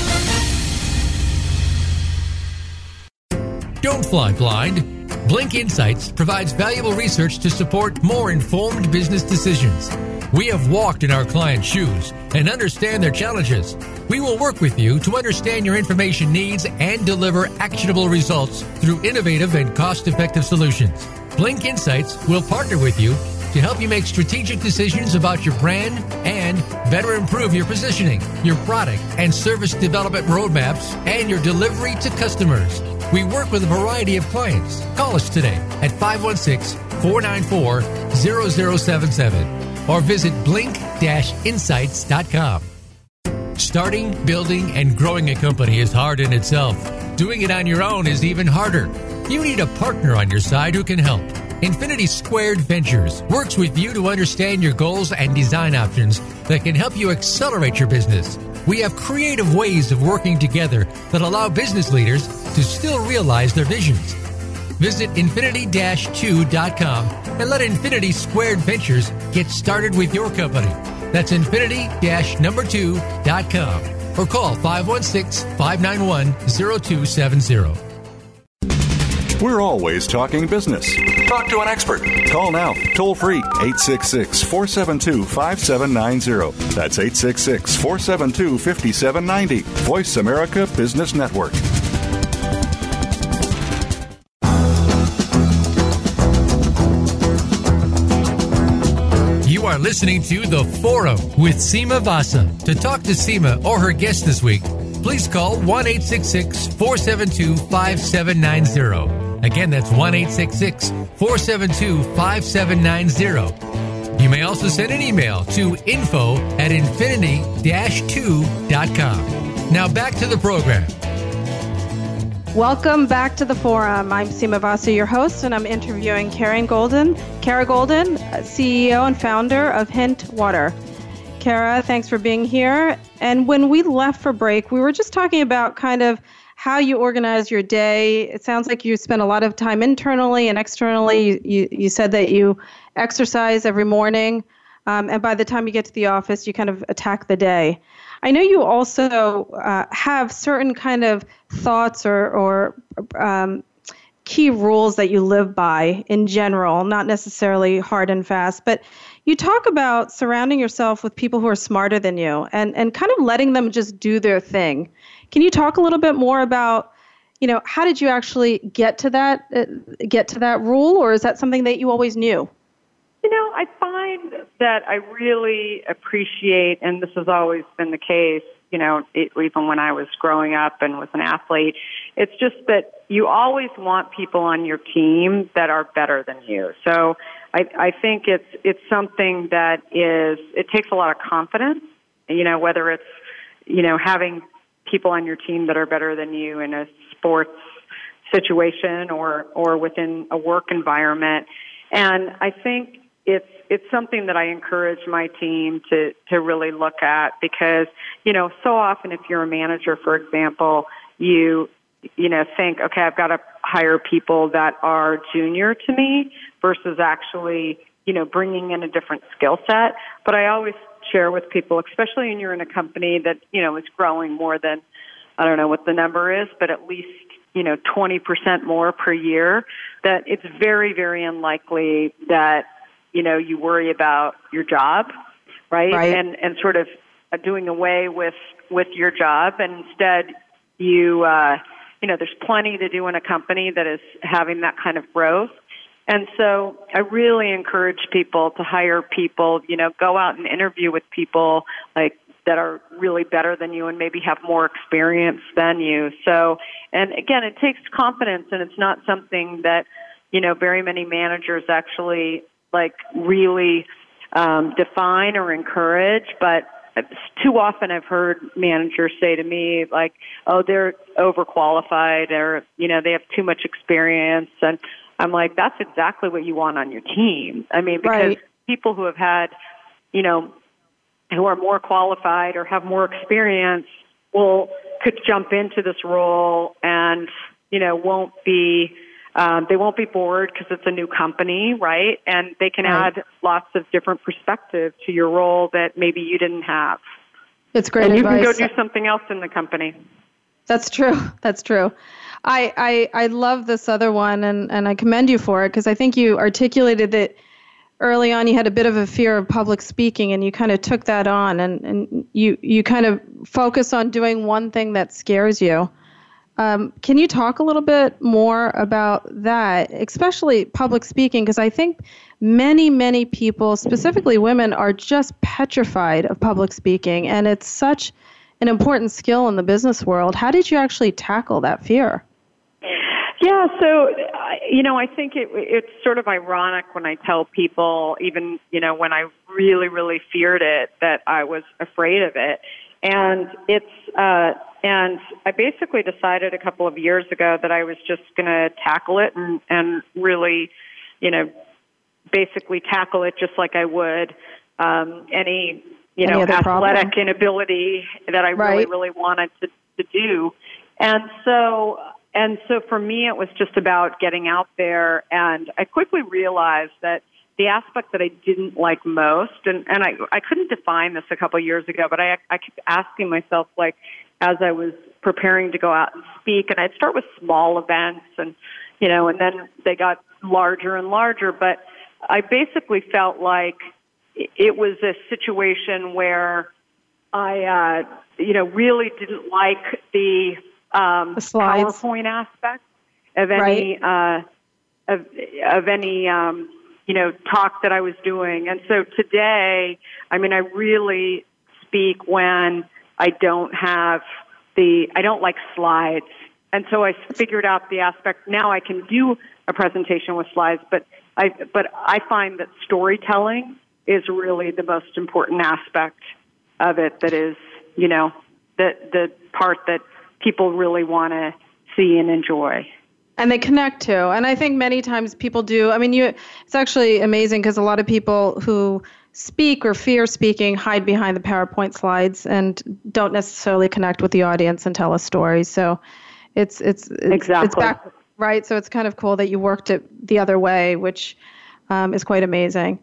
Don't fly blind. Blink Insights provides valuable research to support more informed business decisions. We have walked in our clients' shoes and understand their challenges. We will work with you to understand your information needs and deliver actionable results through innovative and cost effective solutions. Blink Insights will partner with you to help you make strategic decisions about your brand and better improve your positioning, your product and service development roadmaps, and your delivery to customers. We work with a variety of clients. Call us today at 516 494 0077 or visit blink insights.com. Starting, building, and growing a company is hard in itself. Doing it on your own is even harder. You need a partner on your side who can help. Infinity Squared Ventures works with you to understand your goals and design options that can help you accelerate your business. We have creative ways of working together that allow business leaders to still realize their visions. Visit infinity-2.com and let Infinity Squared Ventures get started with your company. That's infinity-number 2.com or call 516-591-0270. We're always talking business. Talk to an expert. Call now, toll free, 866 472 5790. That's 866 472 5790. Voice America Business Network. You are listening to The Forum with Sima Vasa. To talk to Sima or her guest this week, please call 1 472 5790. Again, that's 1 472 5790. You may also send an email to info at infinity 2.com. Now back to the program. Welcome back to the forum. I'm Sima Vasa, your host, and I'm interviewing Karen Goldin, Kara Goldin, CEO and founder of Hint Water. Kara, thanks for being here. And when we left for break, we were just talking about kind of how you organize your day. It sounds like you spend a lot of time internally and externally. You, you, you said that you exercise every morning. Um, and by the time you get to the office, you kind of attack the day. I know you also uh, have certain kind of thoughts or, or um, key rules that you live by in general, not necessarily hard and fast, but you talk about surrounding yourself with people who are smarter than you and, and kind of letting them just do their thing. Can you talk a little bit more about, you know, how did you actually get to that uh, get to that rule, or is that something that you always knew? You know, I find that I really appreciate, and this has always been the case, you know, it, even when I was growing up and was an athlete, it's just that you always want people on your team that are better than you. So I, I think it's, it's something that is, it takes a lot of confidence, you know, whether it's, you know, having people on your team that are better than you in a sports situation or, or within a work environment. And I think it's it's something that I encourage my team to to really look at because you know so often if you're a manager for example you you know think okay I've got to hire people that are junior to me versus actually you know bringing in a different skill set but I always share with people especially when you're in a company that you know is growing more than I don't know what the number is but at least you know 20% more per year that it's very very unlikely that you know, you worry about your job, right? right. And and sort of doing away with with your job, and instead you uh, you know, there's plenty to do in a company that is having that kind of growth. And so I really encourage people to hire people, you know, go out and interview with people like that are really better than you and maybe have more experience than you. So, and again, it takes confidence and it's not something that, you know, very many managers actually like really um, define or encourage, but too often I've heard managers say to me like, "Oh, they're overqualified," or you know, they have too much experience, and I'm like, "That's exactly what you want on your team." I mean, because right. people who have had, you know, who are more qualified or have more experience will could jump into this role and you know won't be um, they won't be bored because it's a new company, right? And they can right. add lots of different perspective to your role that maybe you didn't have. That's great and advice. you can go do something else in the company. That's true. That's true. I, I, I love this other one, and, and I commend you for it because I think you articulated that early on you had a bit of a fear of public speaking, and you kind of took that on, and, and you, you kind of focus on doing one thing that scares you. Um, can you talk a little bit more about that, especially public speaking? Because I think many, many people, specifically women, are just petrified of public speaking, and it's such an important skill in the business world. How did you actually tackle that fear? Yeah, so you know, I think it, it's sort of ironic when I tell people, even you know, when I really, really feared it, that I was afraid of it, and it's uh, and I basically decided a couple of years ago that I was just going to tackle it and, and really, you know, basically tackle it just like I would um, any, you any know, athletic problem? inability that I right. really, really wanted to, to do. And so, and so for me, it was just about getting out there. And I quickly realized that the aspect that I didn't like most, and, and I, I couldn't define this a couple of years ago, but I, I kept asking myself, like, as I was preparing to go out and speak. And I'd start with small events and, you know, and then they got larger and larger. But I basically felt like it was a situation where I, uh, you know, really didn't like the, um, the. PowerPoint aspect of any, right. uh, of, of any, um, you know, talk that I was doing. And so today, I mean, I really speak when I don't have the, I don't like slides. And so I figured out the aspect. Now I can do a presentation with slides, but I, but I find that storytelling is really the most important aspect of it. That is, you know, the, the part that people really want to see and enjoy and they connect to and i think many times people do i mean you it's actually amazing because a lot of people who speak or fear speaking hide behind the PowerPoint slides and don't necessarily connect with the audience and tell a story. So it's it's it's, exactly it's back right. So it's kind of cool that you worked it the other way, which um, is quite amazing.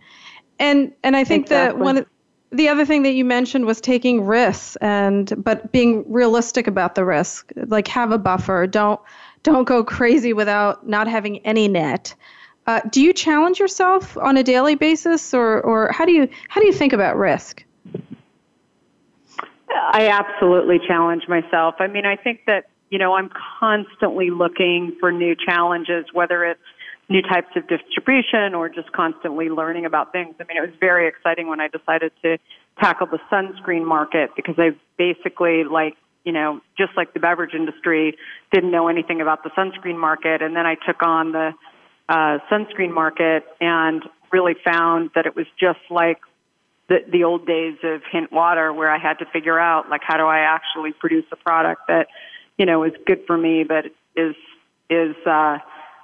And and I think exactly. that one the other thing that you mentioned was taking risks and but being realistic about the risk. Like have a buffer. Don't don't go crazy without not having any net. Uh, do you challenge yourself on a daily basis, or, or how do you how do you think about risk? I absolutely challenge myself. I mean, I think that you know I'm constantly looking for new challenges, whether it's new types of distribution or just constantly learning about things. I mean, it was very exciting when I decided to tackle the sunscreen market because I basically like you know, just like the beverage industry, didn't know anything about the sunscreen market. And then I took on the uh, sunscreen market and really found that it was just like the, the old days of hint water where I had to figure out like how do I actually produce a product that, you know, is good for me but is is uh,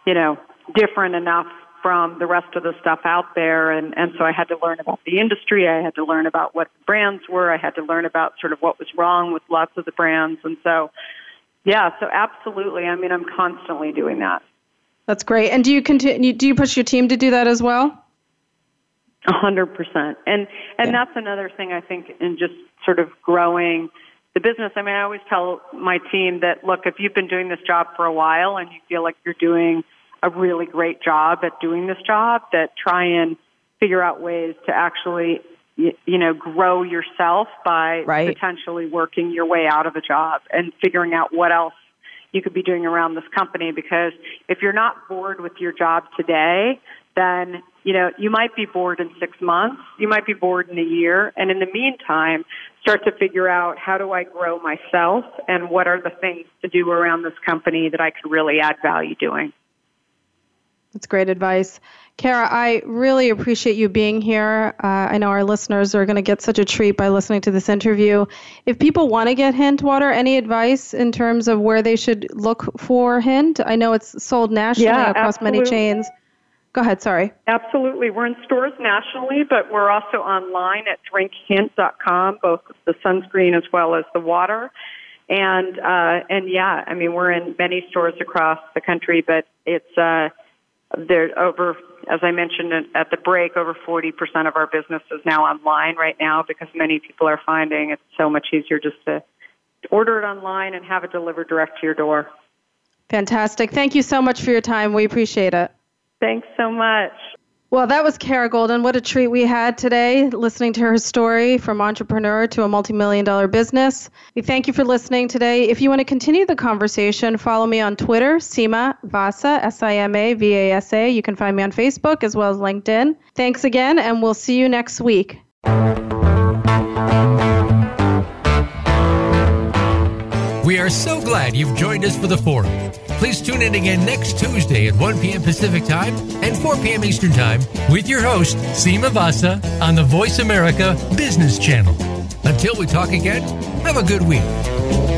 you know, different enough from the rest of the stuff out there and and so I had to learn about the industry, I had to learn about what the brands were, I had to learn about sort of what was wrong with lots of the brands and so yeah, so absolutely. I mean, I'm constantly doing that. That's great. And do you continue? Do you push your team to do that as well? A hundred percent. And and yeah. that's another thing I think in just sort of growing the business. I mean, I always tell my team that look, if you've been doing this job for a while and you feel like you're doing a really great job at doing this job, that try and figure out ways to actually you know grow yourself by right. potentially working your way out of a job and figuring out what else you could be doing around this company because if you're not bored with your job today, then you know you might be bored in six months, you might be bored in a year, and in the meantime, start to figure out how do I grow myself and what are the things to do around this company that I could really add value doing. That's great advice. Kara, I really appreciate you being here. Uh, I know our listeners are going to get such a treat by listening to this interview. If people want to get Hint Water, any advice in terms of where they should look for Hint? I know it's sold nationally yeah, across absolutely. many chains. Go ahead, sorry. Absolutely. We're in stores nationally, but we're also online at drinkhint.com, both the sunscreen as well as the water. And uh, and yeah, I mean we're in many stores across the country, but it's uh, there over, as I mentioned at the break, over 40% of our business is now online right now because many people are finding it's so much easier just to order it online and have it delivered direct to your door. Fantastic. Thank you so much for your time. We appreciate it. Thanks so much. Well, that was Kara Goldin. What a treat we had today listening to her story from entrepreneur to a multi-million dollar business. We thank you for listening today. If you want to continue the conversation, follow me on Twitter, Sima Vasa, S-I-M-A-V-A-S-A. You can find me on Facebook as well as LinkedIn. Thanks again, and we'll see you next week. We are so glad you've joined us for the forum. Please tune in again next Tuesday at 1 p.m. Pacific Time and 4 p.m. Eastern Time with your host, Sima Vasa, on the Voice America Business Channel. Until we talk again, have a good week.